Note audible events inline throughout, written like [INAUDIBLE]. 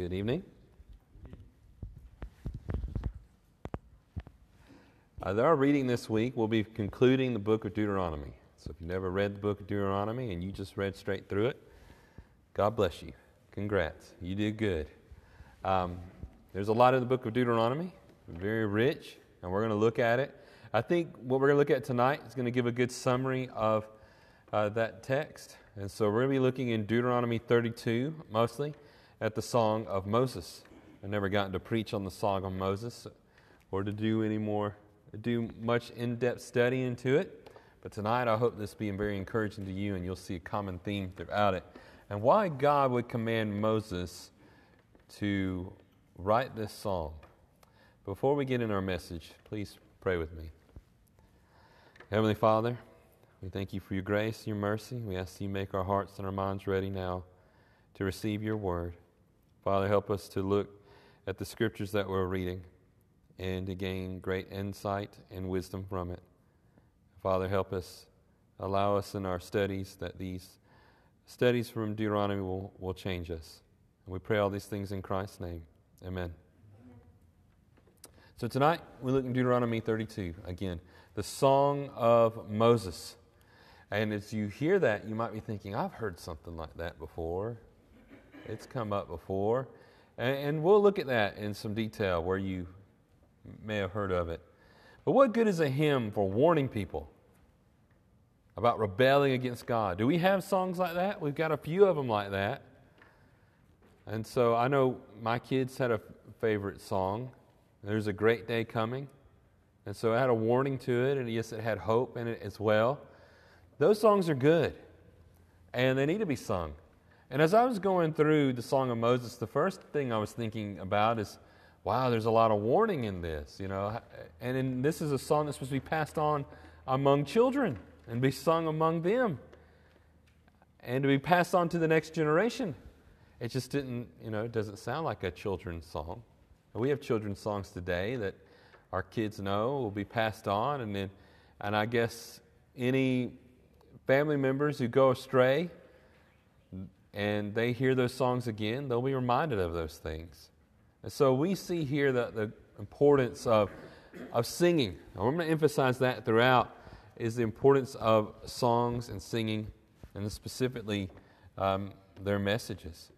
Good evening. Uh, our reading this week will be concluding the book of Deuteronomy. So if you've never read the book of Deuteronomy and you just read straight through it, God bless you. Congrats. You did good. Um, there's a lot in the book of Deuteronomy, very rich, and we're going to look at it. I think what we're going to look at tonight is going to give a good summary of uh, that text. And so we're going to be looking in Deuteronomy 32 mostly at the Song of Moses. I've never gotten to preach on the Song of Moses or to do any more, do much in depth study into it. But tonight I hope this being very encouraging to you and you'll see a common theme throughout it. And why God would command Moses to write this song. Before we get in our message, please pray with me. Heavenly Father, we thank you for your grace, and your mercy. We ask you make our hearts and our minds ready now to receive your word. Father, help us to look at the scriptures that we're reading and to gain great insight and wisdom from it. Father, help us, allow us in our studies that these studies from Deuteronomy will, will change us. And we pray all these things in Christ's name. Amen. So tonight we look in Deuteronomy 32 again, the Song of Moses. And as you hear that, you might be thinking, I've heard something like that before. It's come up before. And, and we'll look at that in some detail where you may have heard of it. But what good is a hymn for warning people about rebelling against God? Do we have songs like that? We've got a few of them like that. And so I know my kids had a favorite song. There's a great day coming. And so it had a warning to it, and yes, it had hope in it as well. Those songs are good, and they need to be sung. And as I was going through the Song of Moses, the first thing I was thinking about is, wow, there's a lot of warning in this, you know. And in, this is a song that's supposed to be passed on among children and be sung among them and to be passed on to the next generation. It just didn't, you know, it doesn't sound like a children's song. We have children's songs today that our kids know will be passed on, and then, and I guess any family members who go astray and they hear those songs again, they'll be reminded of those things. And so we see here the, the importance of, of singing. And I'm going to emphasize that throughout is the importance of songs and singing, and specifically um, their messages.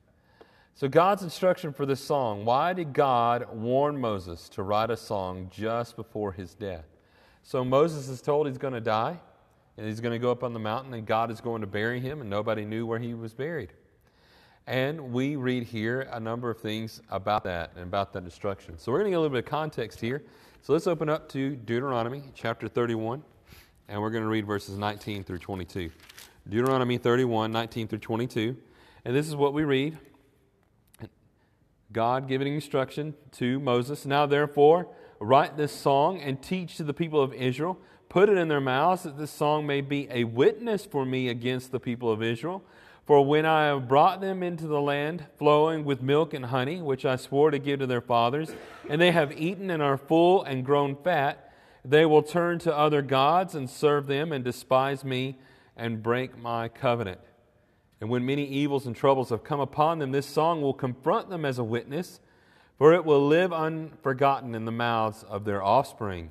So, God's instruction for this song why did God warn Moses to write a song just before his death? So, Moses is told he's going to die, and he's going to go up on the mountain, and God is going to bury him, and nobody knew where he was buried. And we read here a number of things about that and about that destruction. So, we're going to get a little bit of context here. So, let's open up to Deuteronomy chapter 31, and we're going to read verses 19 through 22. Deuteronomy 31, 19 through 22. And this is what we read. God giving instruction to Moses. Now, therefore, write this song and teach to the people of Israel. Put it in their mouths that this song may be a witness for me against the people of Israel. For when I have brought them into the land flowing with milk and honey, which I swore to give to their fathers, and they have eaten and are full and grown fat, they will turn to other gods and serve them and despise me and break my covenant. And when many evils and troubles have come upon them, this song will confront them as a witness, for it will live unforgotten in the mouths of their offspring.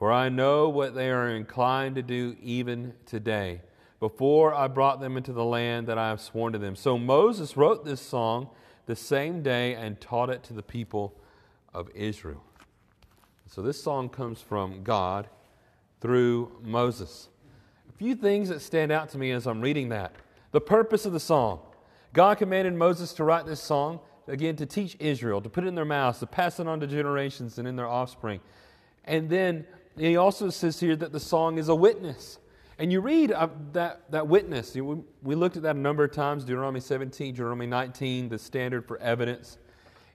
For I know what they are inclined to do even today, before I brought them into the land that I have sworn to them. So Moses wrote this song the same day and taught it to the people of Israel. So this song comes from God through Moses. A few things that stand out to me as I'm reading that. The purpose of the song. God commanded Moses to write this song, again, to teach Israel, to put it in their mouths, to pass it on to generations and in their offspring. And then he also says here that the song is a witness. And you read uh, that, that witness. We, we looked at that a number of times Deuteronomy 17, Deuteronomy 19. The standard for evidence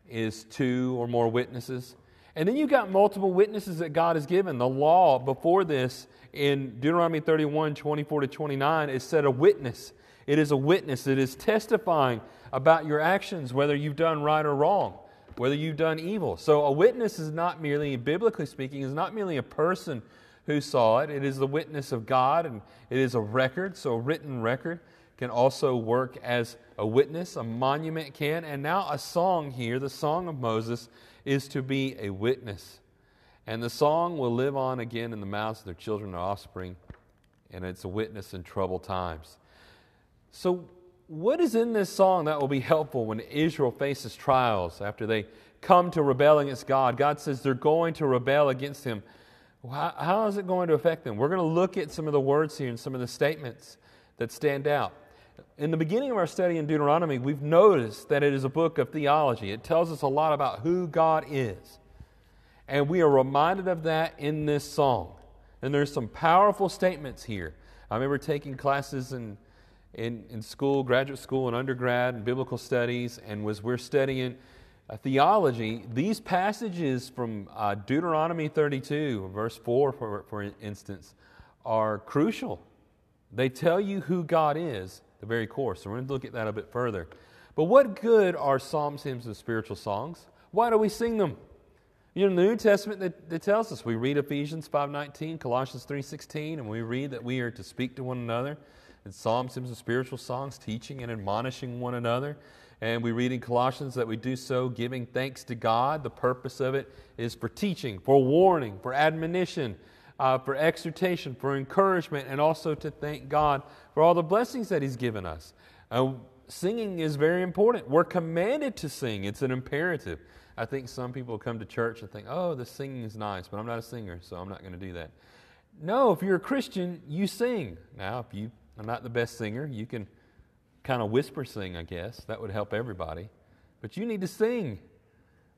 is two or more witnesses. And then you've got multiple witnesses that God has given. The law before this in Deuteronomy 31, 24 to 29 is said a witness. It is a witness. It is testifying about your actions, whether you've done right or wrong, whether you've done evil. So a witness is not merely, biblically speaking, is not merely a person who saw it. It is the witness of God, and it is a record, so a written record can also work as a witness, a monument can, and now a song here, the Song of Moses, is to be a witness. And the song will live on again in the mouths of their children and offspring, and it's a witness in troubled times. So, what is in this song that will be helpful when Israel faces trials after they come to rebel against God? God says they're going to rebel against Him. How, how is it going to affect them? We're going to look at some of the words here and some of the statements that stand out. In the beginning of our study in Deuteronomy, we've noticed that it is a book of theology. It tells us a lot about who God is. And we are reminded of that in this song. And there's some powerful statements here. I remember taking classes in, in, in school, graduate school, and undergrad, and biblical studies, and was we're studying theology. These passages from uh, Deuteronomy 32, verse 4, for, for instance, are crucial. They tell you who God is, the very core. So we're going to look at that a bit further. But what good are psalms, hymns, and spiritual songs? Why do we sing them? You know, in the New Testament that, that tells us we read Ephesians 5.19, Colossians 3.16, and we read that we are to speak to one another in psalms, hymns, and spiritual songs, teaching and admonishing one another. And we read in Colossians that we do so giving thanks to God. The purpose of it is for teaching, for warning, for admonition, uh, for exhortation, for encouragement, and also to thank God for all the blessings that He's given us. Uh, singing is very important. We're commanded to sing, it's an imperative. I think some people come to church and think, oh, the singing is nice, but I'm not a singer, so I'm not going to do that. No, if you're a Christian, you sing. Now, if you are not the best singer, you can kind of whisper sing, I guess. That would help everybody. But you need to sing,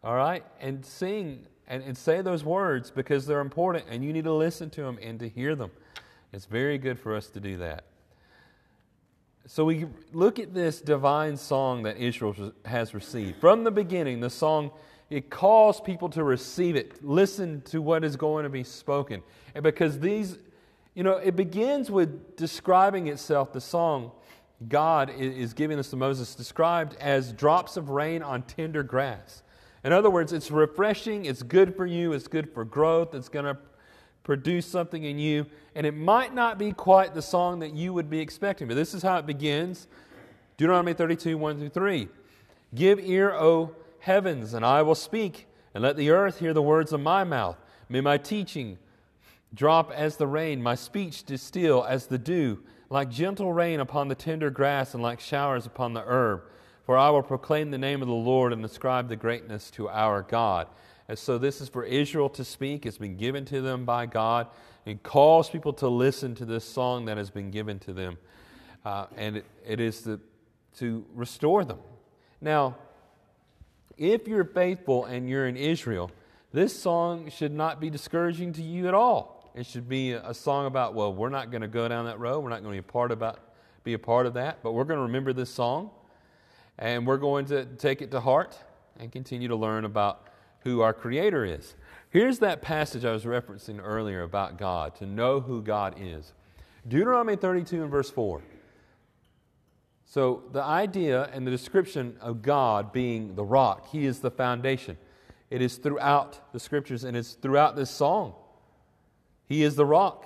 all right? And sing and, and say those words because they're important and you need to listen to them and to hear them. It's very good for us to do that. So we look at this divine song that Israel has received. From the beginning, the song it calls people to receive it, listen to what is going to be spoken. And because these, you know, it begins with describing itself, the song God is giving us to Moses, described as drops of rain on tender grass. In other words, it's refreshing, it's good for you, it's good for growth, it's going to produce something in you. And it might not be quite the song that you would be expecting, but this is how it begins Deuteronomy 32, 1 through 3. Give ear, O heavens, and I will speak, and let the earth hear the words of my mouth. May my teaching drop as the rain, my speech distill as the dew, like gentle rain upon the tender grass, and like showers upon the herb. For I will proclaim the name of the Lord and ascribe the greatness to our God. And so this is for Israel to speak. It's been given to them by God and calls people to listen to this song that has been given to them. Uh, and it, it is to, to restore them. Now, if you're faithful and you're in Israel, this song should not be discouraging to you at all. It should be a song about, well, we're not going to go down that road. We're not going to be a part about be a part of that, but we're going to remember this song and we're going to take it to heart and continue to learn about who our Creator is. Here's that passage I was referencing earlier about God, to know who God is. Deuteronomy 32 and verse 4. So, the idea and the description of God being the rock, He is the foundation. It is throughout the scriptures and it's throughout this song. He is the rock.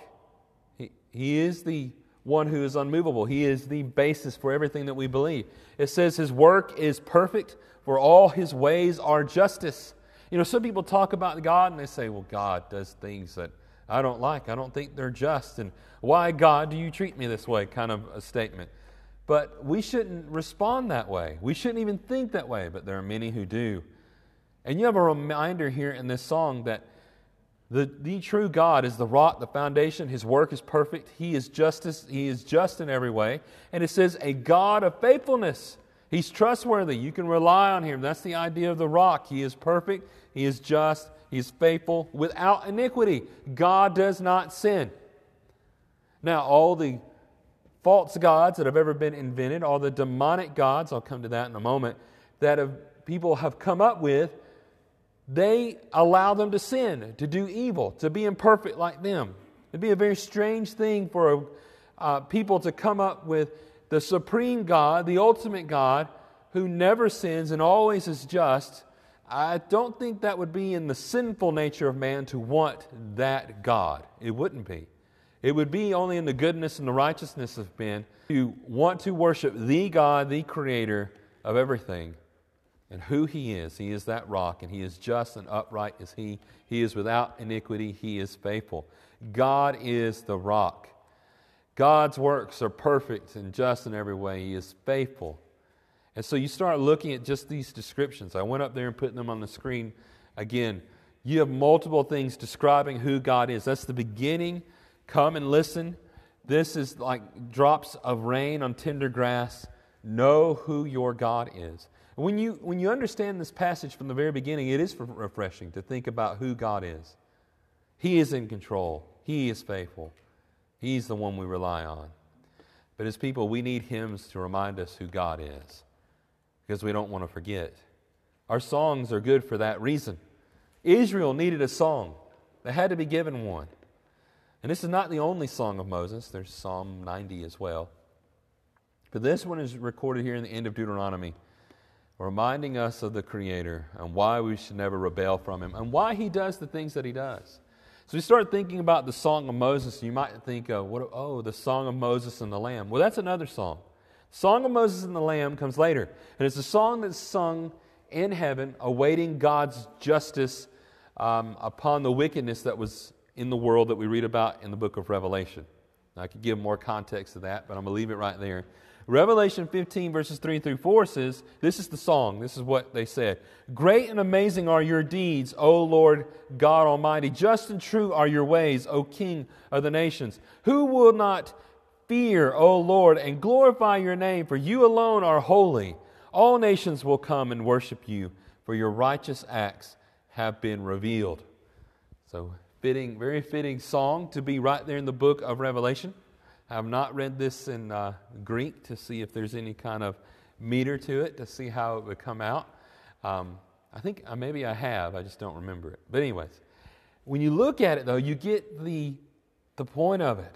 He, he is the one who is unmovable. He is the basis for everything that we believe. It says His work is perfect, for all His ways are justice. You know, some people talk about God and they say, well, God does things that I don't like. I don't think they're just. And why, God, do you treat me this way? Kind of a statement. But we shouldn't respond that way. We shouldn't even think that way, but there are many who do. And you have a reminder here in this song that the, the true God is the rock, the foundation. His work is perfect. He is justice. He is just in every way. And it says, a God of faithfulness. He's trustworthy. You can rely on him. That's the idea of the rock. He is perfect, he is just, he is faithful, without iniquity. God does not sin. Now, all the false gods that have ever been invented, all the demonic gods, I'll come to that in a moment, that have, people have come up with, they allow them to sin, to do evil, to be imperfect like them. It'd be a very strange thing for uh, people to come up with the supreme God, the ultimate God, who never sins and always is just, I don't think that would be in the sinful nature of man to want that God. It wouldn't be. It would be only in the goodness and the righteousness of men to want to worship the God, the creator of everything, and who he is. He is that rock, and he is just and upright as he. He is without iniquity, he is faithful. God is the rock. God's works are perfect and just in every way. He is faithful. And so you start looking at just these descriptions. I went up there and put them on the screen again. You have multiple things describing who God is. That's the beginning. Come and listen. This is like drops of rain on tender grass. Know who your God is. When you, when you understand this passage from the very beginning, it is refreshing to think about who God is. He is in control, He is faithful. He's the one we rely on. But as people, we need hymns to remind us who God is because we don't want to forget. Our songs are good for that reason. Israel needed a song, they had to be given one. And this is not the only song of Moses, there's Psalm 90 as well. But this one is recorded here in the end of Deuteronomy, reminding us of the Creator and why we should never rebel from Him and why He does the things that He does. So we start thinking about the Song of Moses, you might think, of, what, oh, the Song of Moses and the Lamb. Well, that's another song. Song of Moses and the Lamb comes later. And it's a song that's sung in heaven, awaiting God's justice um, upon the wickedness that was in the world that we read about in the book of Revelation. Now, I could give more context to that, but I'm going to leave it right there. Revelation 15, verses 3 through 4 says, This is the song. This is what they said. Great and amazing are your deeds, O Lord God Almighty. Just and true are your ways, O King of the nations. Who will not fear, O Lord, and glorify your name? For you alone are holy. All nations will come and worship you, for your righteous acts have been revealed. So, fitting, very fitting song to be right there in the book of Revelation. I have not read this in uh, Greek to see if there's any kind of meter to it, to see how it would come out. Um, I think uh, maybe I have, I just don't remember it. But, anyways, when you look at it, though, you get the, the point of it.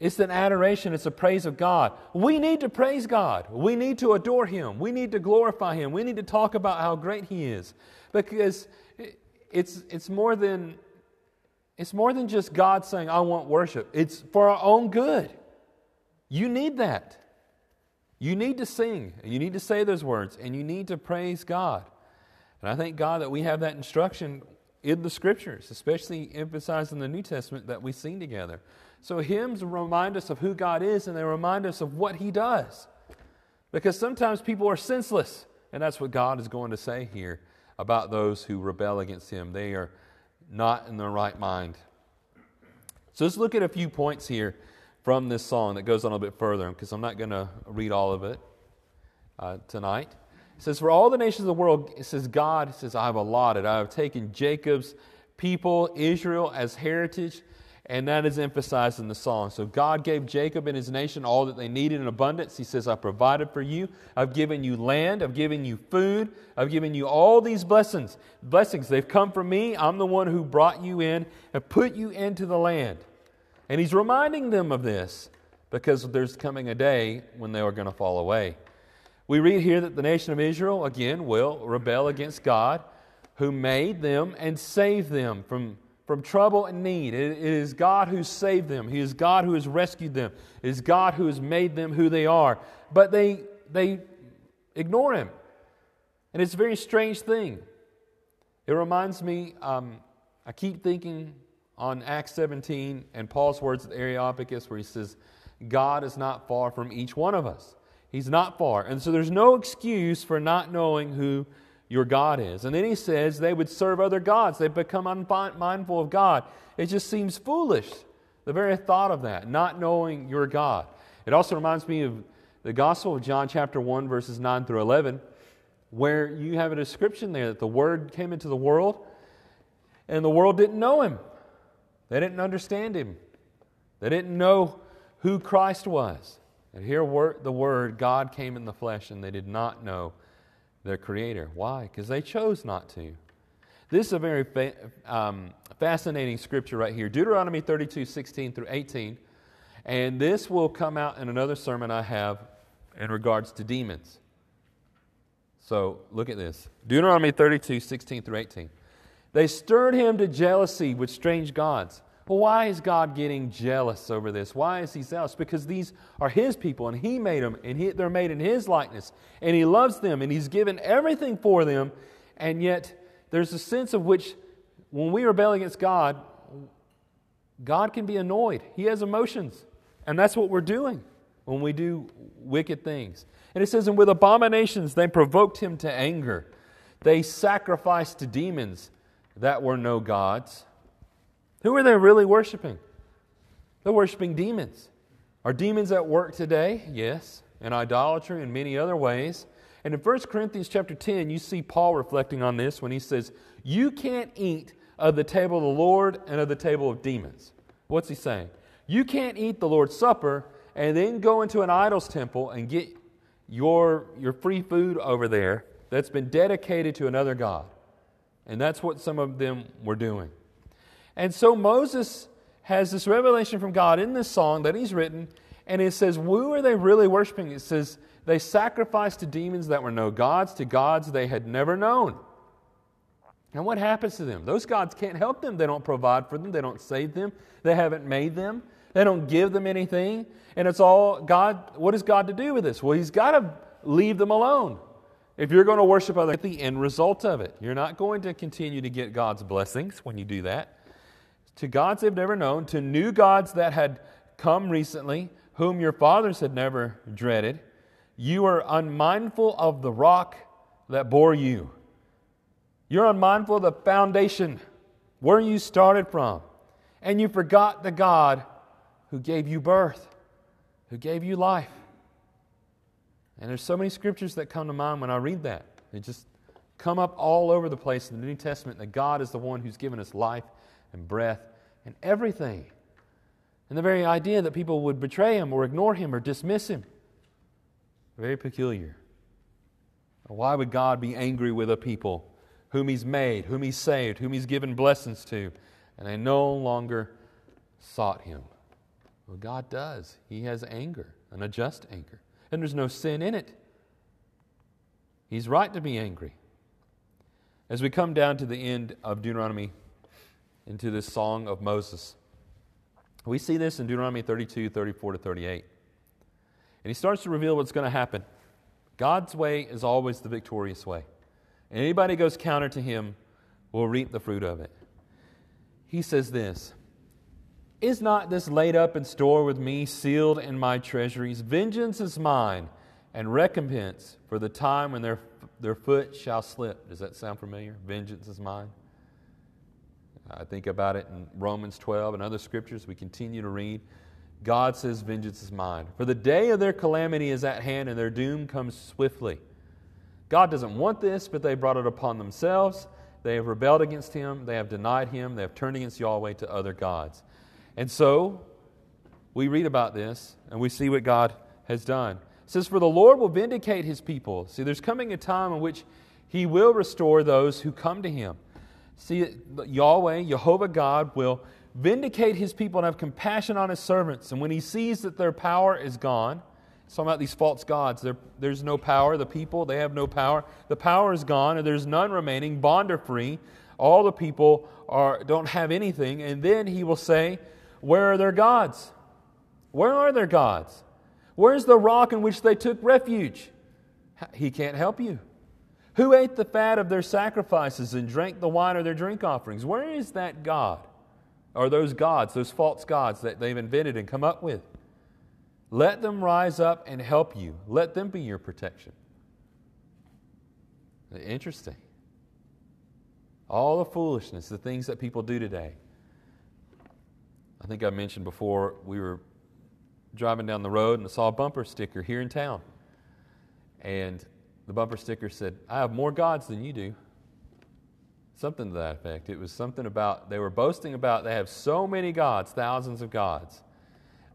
It's an adoration, it's a praise of God. We need to praise God. We need to adore Him. We need to glorify Him. We need to talk about how great He is. Because it's, it's more than it's more than just God saying, I want worship. It's for our own good. You need that. You need to sing, you need to say those words, and you need to praise God. And I thank God that we have that instruction in the scriptures, especially emphasized in the New Testament that we sing together. So hymns remind us of who God is, and they remind us of what He does. Because sometimes people are senseless, and that's what God is going to say here about those who rebel against Him. They are not in their right mind. So let's look at a few points here from this song that goes on a bit further, because I'm not going to read all of it uh, tonight. It says, For all the nations of the world, it says, God says, I have allotted, I have taken Jacob's people, Israel, as heritage and that is emphasized in the song. So God gave Jacob and his nation all that they needed in abundance. He says, I provided for you. I've given you land. I've given you food. I've given you all these blessings. Blessings, they've come from me. I'm the one who brought you in and put you into the land. And he's reminding them of this because there's coming a day when they are going to fall away. We read here that the nation of Israel, again, will rebel against God who made them and saved them from from trouble and need. It is God who saved them. He is God who has rescued them. It is God who has made them who they are. But they, they ignore Him. And it's a very strange thing. It reminds me, um, I keep thinking on Acts 17 and Paul's words at Areopagus, where he says, God is not far from each one of us. He's not far. And so there's no excuse for not knowing who your God is. And then he says they would serve other gods. They become unmindful of God. It just seems foolish, the very thought of that, not knowing your God. It also reminds me of the Gospel of John, chapter 1, verses 9 through 11, where you have a description there that the Word came into the world and the world didn't know him. They didn't understand him. They didn't know who Christ was. And here, the Word, God came in the flesh, and they did not know their Creator. Why? Because they chose not to. This is a very fa- um, fascinating scripture right here Deuteronomy 32 16 through 18. And this will come out in another sermon I have in regards to demons. So look at this Deuteronomy 32 16 through 18. They stirred him to jealousy with strange gods. Well, why is God getting jealous over this? Why is He zealous? Because these are His people, and He made them, and he, they're made in His likeness, and He loves them, and He's given everything for them, and yet there's a sense of which, when we rebel against God, God can be annoyed. He has emotions, and that's what we're doing when we do wicked things. And it says, And with abominations they provoked Him to anger. They sacrificed to demons that were no gods. Who are they really worshiping? They're worshiping demons. Are demons at work today? Yes. In idolatry and many other ways. And in 1 Corinthians chapter 10, you see Paul reflecting on this when he says, You can't eat of the table of the Lord and of the table of demons. What's he saying? You can't eat the Lord's Supper and then go into an idol's temple and get your, your free food over there that's been dedicated to another God. And that's what some of them were doing. And so Moses has this revelation from God in this song that he's written, and it says, Who are they really worshiping? It says, They sacrificed to demons that were no gods, to gods they had never known. And what happens to them? Those gods can't help them. They don't provide for them, they don't save them, they haven't made them, they don't give them anything. And it's all God. What is God to do with this? Well, He's got to leave them alone. If you're going to worship other, at the end result of it. You're not going to continue to get God's blessings when you do that to gods they've never known, to new gods that had come recently, whom your fathers had never dreaded. You are unmindful of the rock that bore you. You're unmindful of the foundation where you started from. And you forgot the God who gave you birth, who gave you life. And there's so many scriptures that come to mind when I read that. They just come up all over the place in the New Testament that God is the one who's given us life and breath and everything. And the very idea that people would betray him or ignore him or dismiss him. Very peculiar. Why would God be angry with a people whom he's made, whom he's saved, whom he's given blessings to, and they no longer sought him? Well, God does. He has anger, and a just anger. And there's no sin in it. He's right to be angry. As we come down to the end of Deuteronomy into this song of Moses. We see this in Deuteronomy 32, 34 to 38. And he starts to reveal what's going to happen. God's way is always the victorious way. And anybody goes counter to him will reap the fruit of it. He says this Is not this laid up in store with me, sealed in my treasuries? Vengeance is mine, and recompense for the time when their, their foot shall slip. Does that sound familiar? Vengeance is mine. I think about it in Romans 12 and other scriptures we continue to read. God says, Vengeance is mine. For the day of their calamity is at hand, and their doom comes swiftly. God doesn't want this, but they brought it upon themselves. They have rebelled against Him, they have denied Him, they have turned against Yahweh to other gods. And so, we read about this, and we see what God has done. It says, For the Lord will vindicate His people. See, there's coming a time in which He will restore those who come to Him. See, Yahweh, Jehovah God, will vindicate his people and have compassion on his servants. And when he sees that their power is gone, it's talking about these false gods. There, there's no power. The people, they have no power. The power is gone, and there's none remaining. Bond are free. All the people are, don't have anything. And then he will say, Where are their gods? Where are their gods? Where's the rock in which they took refuge? He can't help you. Who ate the fat of their sacrifices and drank the wine of their drink offerings? Where is that God? Or those gods, those false gods that they've invented and come up with? Let them rise up and help you. Let them be your protection. Interesting. All the foolishness, the things that people do today. I think I mentioned before we were driving down the road and I saw a bumper sticker here in town. And the bumper sticker said, I have more gods than you do. Something to that effect. It was something about, they were boasting about they have so many gods, thousands of gods.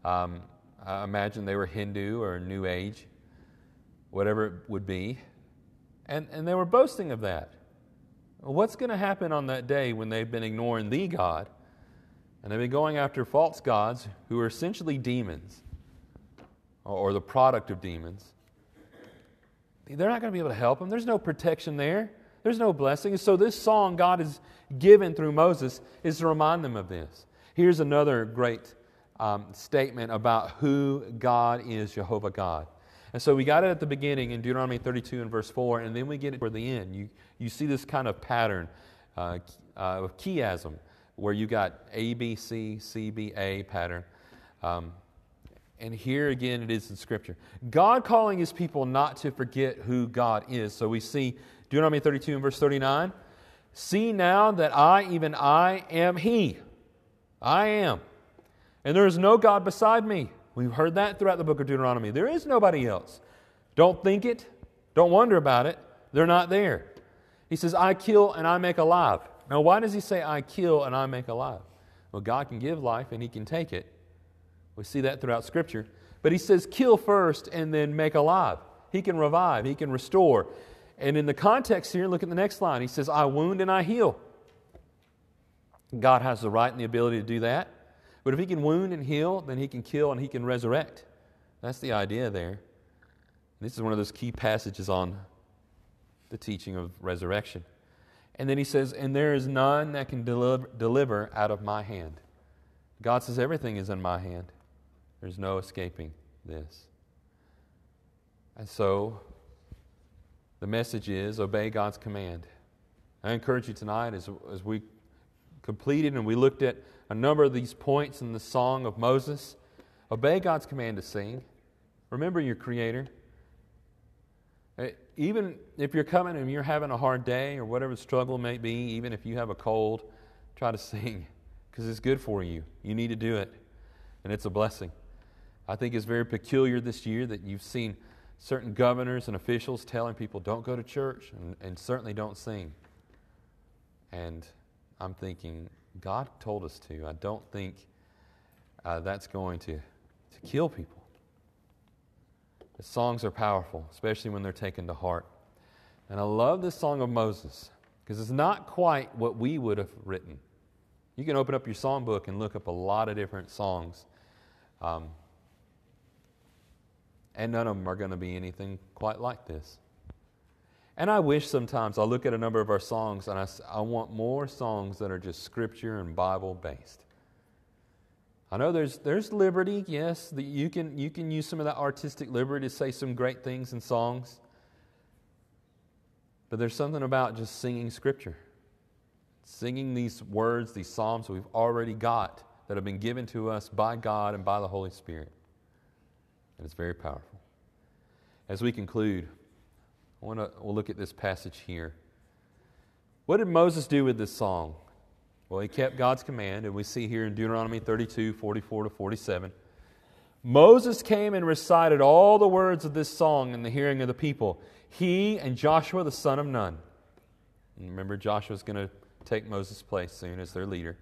Um, I imagine they were Hindu or New Age, whatever it would be. And, and they were boasting of that. What's going to happen on that day when they've been ignoring the God and they've been going after false gods who are essentially demons or, or the product of demons? They're not going to be able to help them. There's no protection there. There's no blessing. And so this song God has given through Moses is to remind them of this. Here's another great um, statement about who God is Jehovah God. And so we got it at the beginning in Deuteronomy 32 and verse 4, and then we get it toward the end. You, you see this kind of pattern uh, uh, of chiasm where you got A, B, C, C, B, A pattern. Um, and here again it is in Scripture. God calling his people not to forget who God is. So we see Deuteronomy 32 and verse 39 See now that I, even I, am He. I am. And there is no God beside me. We've heard that throughout the book of Deuteronomy. There is nobody else. Don't think it. Don't wonder about it. They're not there. He says, I kill and I make alive. Now, why does he say, I kill and I make alive? Well, God can give life and he can take it. We see that throughout Scripture. But he says, kill first and then make alive. He can revive, he can restore. And in the context here, look at the next line. He says, I wound and I heal. God has the right and the ability to do that. But if he can wound and heal, then he can kill and he can resurrect. That's the idea there. This is one of those key passages on the teaching of resurrection. And then he says, And there is none that can deliver, out of my hand. God says, Everything is in my hand. There's no escaping this. And so the message is obey God's command. I encourage you tonight as, as we completed and we looked at a number of these points in the Song of Moses, obey God's command to sing. Remember your Creator. Uh, even if you're coming and you're having a hard day or whatever struggle may be, even if you have a cold, try to [LAUGHS] sing because it's good for you. You need to do it, and it's a blessing. I think it's very peculiar this year that you've seen certain governors and officials telling people don't go to church and, and certainly don't sing. And I'm thinking, God told us to. I don't think uh, that's going to, to kill people. The songs are powerful, especially when they're taken to heart. And I love this song of Moses because it's not quite what we would have written. You can open up your songbook and look up a lot of different songs. Um, and none of them are going to be anything quite like this. And I wish sometimes I look at a number of our songs and I, I want more songs that are just scripture and Bible based. I know there's, there's liberty, yes, that you can, you can use some of that artistic liberty to say some great things in songs. But there's something about just singing scripture, singing these words, these psalms we've already got that have been given to us by God and by the Holy Spirit. And it's very powerful. As we conclude, I want to we'll look at this passage here. What did Moses do with this song? Well, he kept God's command, and we see here in Deuteronomy 32 44 to 47. Moses came and recited all the words of this song in the hearing of the people. He and Joshua, the son of Nun. And remember, Joshua's going to take Moses' place soon as their leader.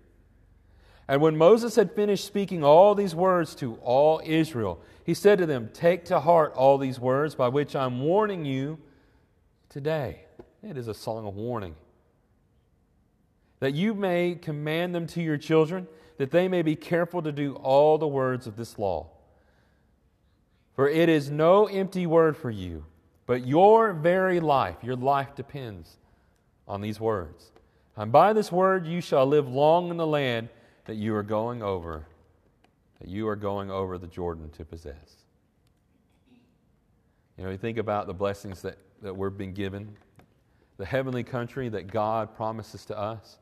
And when Moses had finished speaking all these words to all Israel, he said to them, Take to heart all these words by which I'm warning you today. It is a song of warning. That you may command them to your children, that they may be careful to do all the words of this law. For it is no empty word for you, but your very life, your life depends on these words. And by this word you shall live long in the land that you are going over, that you are going over the Jordan to possess. You know, you think about the blessings that, that we're being given, the heavenly country that God promises to us.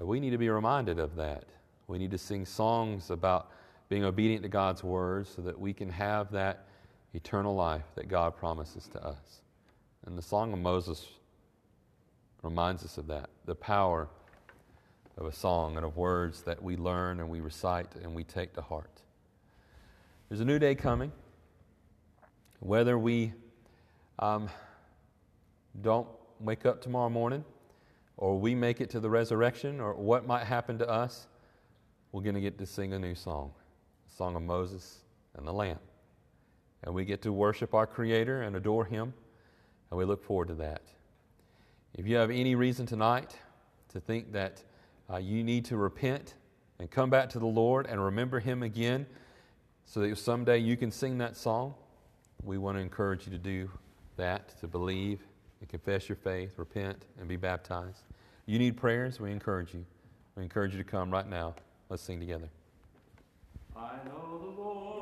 Uh, we need to be reminded of that. We need to sing songs about being obedient to God's word so that we can have that eternal life that God promises to us. And the Song of Moses reminds us of that the power of a song and of words that we learn and we recite and we take to heart. There's a new day coming. Whether we um, don't wake up tomorrow morning or we make it to the resurrection or what might happen to us, we're going to get to sing a new song the song of Moses and the Lamb. And we get to worship our Creator and adore Him, and we look forward to that. If you have any reason tonight to think that uh, you need to repent and come back to the Lord and remember Him again so that someday you can sing that song. We want to encourage you to do that, to believe and confess your faith, repent, and be baptized. You need prayers, we encourage you. We encourage you to come right now Let's sing together. I know the Lord